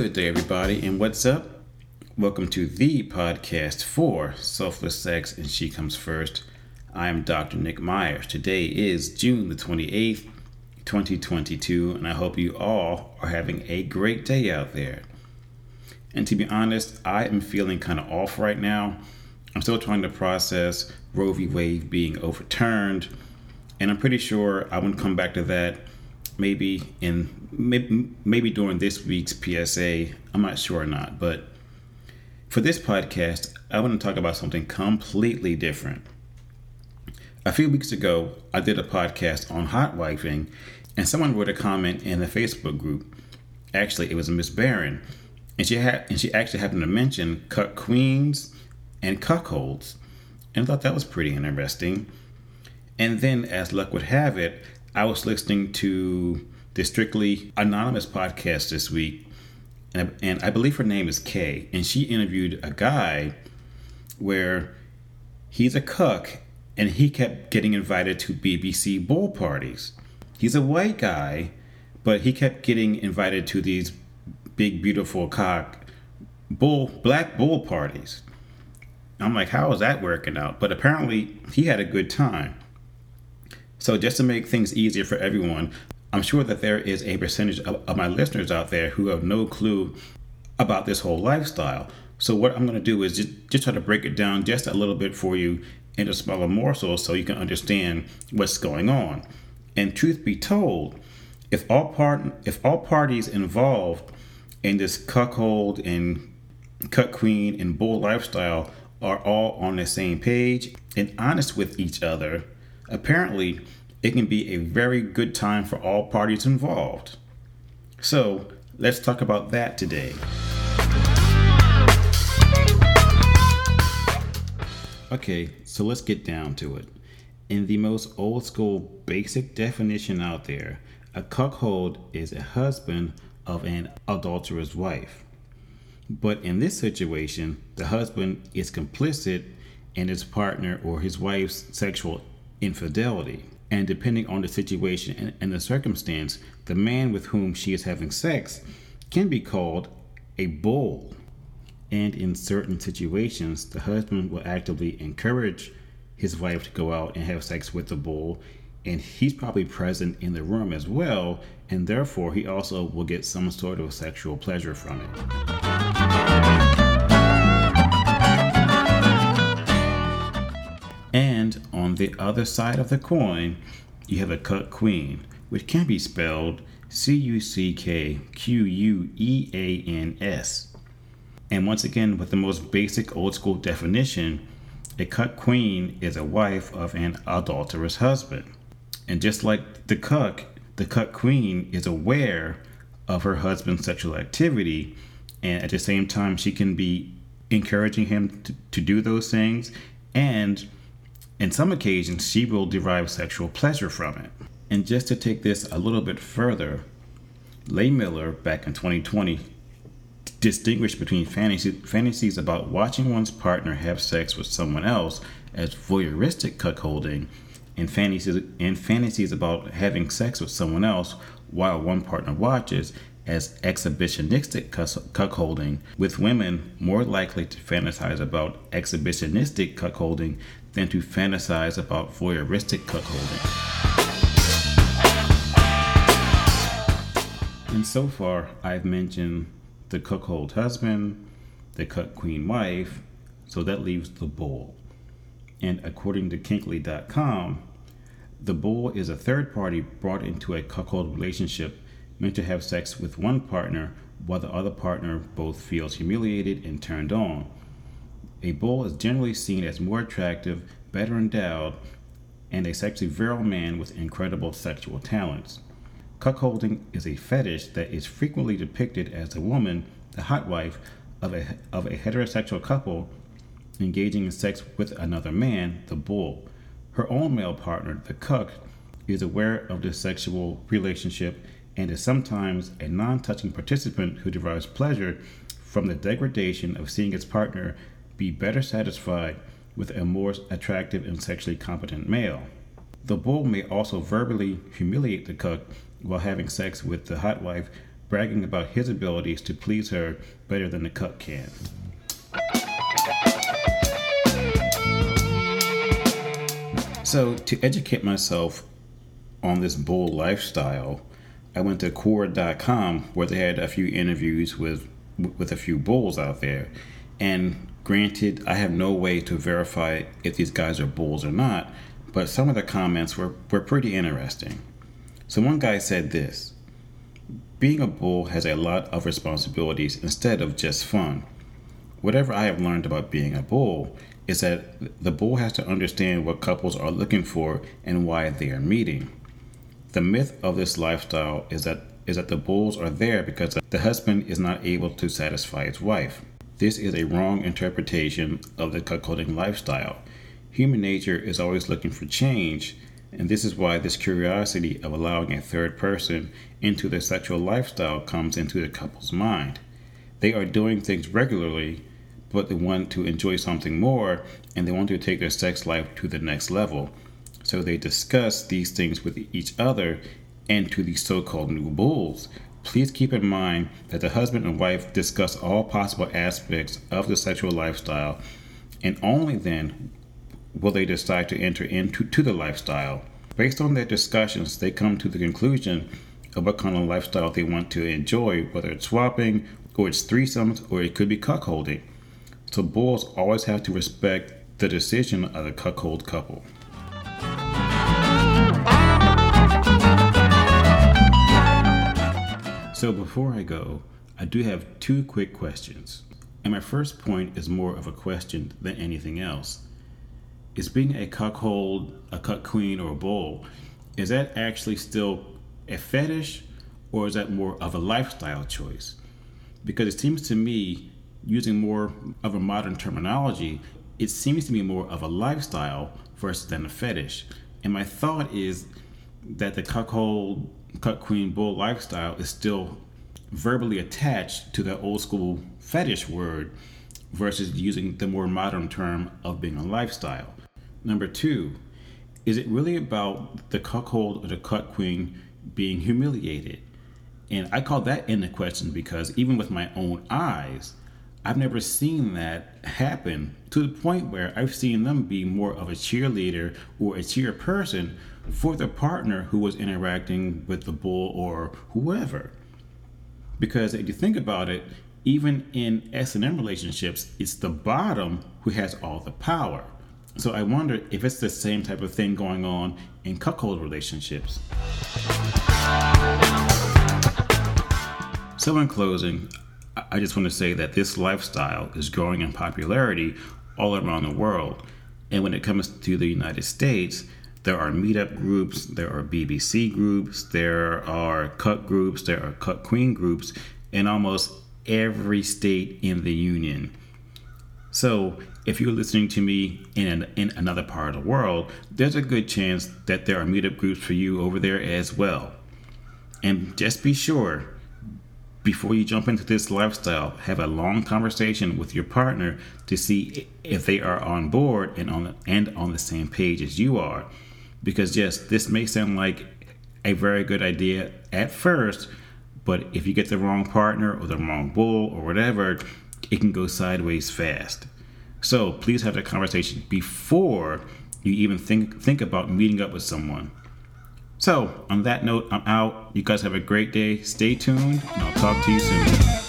Good day, everybody, and what's up? Welcome to the podcast for Selfless Sex and She Comes First. I am Dr. Nick Myers. Today is June the 28th, 2022, and I hope you all are having a great day out there. And to be honest, I am feeling kind of off right now. I'm still trying to process Roe v. Wade being overturned, and I'm pretty sure I won't come back to that maybe in maybe, maybe during this week's PSA. I'm not sure or not, but for this podcast, I want to talk about something completely different. A few weeks ago, I did a podcast on hot wifing, and someone wrote a comment in the Facebook group. Actually, it was Miss Barron, and she had and she actually happened to mention cuck queens and cuckolds, and I thought that was pretty interesting. And then, as luck would have it, I was listening to the Strictly Anonymous podcast this week, and I, and I believe her name is Kay, and she interviewed a guy where he's a cuck and he kept getting invited to BBC bull parties. He's a white guy, but he kept getting invited to these big, beautiful cock bull, black bull parties. I'm like, how is that working out? But apparently, he had a good time. So, just to make things easier for everyone, I'm sure that there is a percentage of, of my listeners out there who have no clue about this whole lifestyle. So, what I'm going to do is just, just try to break it down just a little bit for you into smaller morsels so you can understand what's going on. And truth be told, if all part if all parties involved in this cuckold and cuck queen and bull lifestyle are all on the same page and honest with each other, apparently it can be a very good time for all parties involved. So, let's talk about that today. Okay, so let's get down to it. In the most old school basic definition out there, a cuckold is a husband of an adulterous wife. But in this situation, the husband is complicit in his partner or his wife's sexual infidelity. And depending on the situation and, the circumstance, the man with whom she is having sex can be called a bull. And in certain situations, the husband will actively encourage his wife to go out and have sex with the bull. And he's probably present in the room as well. And therefore, he also will get some sort of sexual pleasure from it. The other side of the coin, you have a cuck queen, which can be spelled C U C K Q U E A N S. And once again, with the most basic old school definition, a cuck queen is a wife of an adulterous husband. And just like the cuck, the cuck queen is aware of her husband's sexual activity, and at the same time, she can be encouraging him to, to do those things and in some occasions, she will derive sexual pleasure from it. And just to take this a little bit further, Lehmiller, back in 2020, distinguished between fantasies about watching one's partner have sex with someone else as voyeuristic cuckolding and fantasies, and fantasies about having sex with someone else while one partner watches as exhibitionistic cuckolding, with women more likely to fantasize about exhibitionistic cuckolding than to fantasize about voyeuristic cuckolding. And so far, I've mentioned the cuckold husband, the cuck queen wife, so that leaves the bull. And according to Kinkly.com, the bull is a third party brought into a cuckold relationship meant to have sex with one partner while the other partner both feels humiliated and turned on. A bull is generally seen as more attractive, better endowed, and a sexually virile man with incredible sexual talents. Cuckolding is a fetish that is frequently depicted as a woman, the hot wife, of a, of a heterosexual couple engaging in sex with another man, the bull. Her own male partner, the cuck, is aware of the sexual relationship and is sometimes a non touching participant who derives pleasure from the degradation of seeing its partner be better satisfied with a more attractive and sexually competent male. The bull may also verbally humiliate the cuck while having sex with the hot wife bragging about his abilities to please her better than the cuck can. So, to educate myself on this bull lifestyle, I went to Quora.com where they had a few interviews with with a few bulls out there. And granted, I have no way to verify if these guys are bulls or not, but some of the comments were, were pretty interesting. So one guy said this Being a bull has a lot of responsibilities instead of just fun. Whatever I have learned about being a bull is that the bull has to understand what couples are looking for and why they are meeting. The myth of this lifestyle is that is that the bulls are there because the husband is not able to satisfy his wife. This is a wrong interpretation of the cuckolding lifestyle. Human nature is always looking for change, and this is why this curiosity of allowing a third person into their sexual lifestyle comes into the couple's mind. They are doing things regularly, but they want to enjoy something more and they want to take their sex life to the next level. So they discuss these things with each other and to the so called new bulls. Please keep in mind that the husband and wife discuss all possible aspects of the sexual lifestyle, and only then will they decide to enter into to the lifestyle. Based on their discussions, they come to the conclusion of what kind of lifestyle they want to enjoy, whether it's swapping, or it's threesomes, or it could be cuckolding. So bulls always have to respect the decision of the cuckold couple. So before I go, I do have two quick questions. And my first point is more of a question than anything else. Is being a cuckold, a cuck queen, or a bull, is that actually still a fetish or is that more of a lifestyle choice? Because it seems to me, using more of a modern terminology, it seems to be more of a lifestyle versus than a fetish. And my thought is that the cuckold cuck queen bull lifestyle is still verbally attached to the old school fetish word versus using the more modern term of being a lifestyle. Number two, is it really about the cuckold or the cuck queen being humiliated? And I call that into question because even with my own eyes, I've never seen that happen to the point where I've seen them be more of a cheerleader or a cheer person for the partner who was interacting with the bull or whoever. Because if you think about it, even in S&M relationships, it's the bottom who has all the power. So I wonder if it's the same type of thing going on in cuckold relationships. So in closing, I just want to say that this lifestyle is growing in popularity all around the world. And when it comes to the United States, there are meetup groups, there are BBC groups, there are cuck groups, there are cuck queen groups in almost every state in the union. So, if you're listening to me in, an, in another part of the world, there's a good chance that there are meetup groups for you over there as well. And just be sure, before you jump into this lifestyle, have a long conversation with your partner to see if they are on board and on and on the same page as you are because yes, this may sound like a very good idea at first, but if you get the wrong partner or the wrong bull or whatever, it can go sideways fast. So please have that conversation before you even think think about meeting up with someone. So on that note, I'm out. You guys have a great day. Stay tuned, and I'll talk to you soon.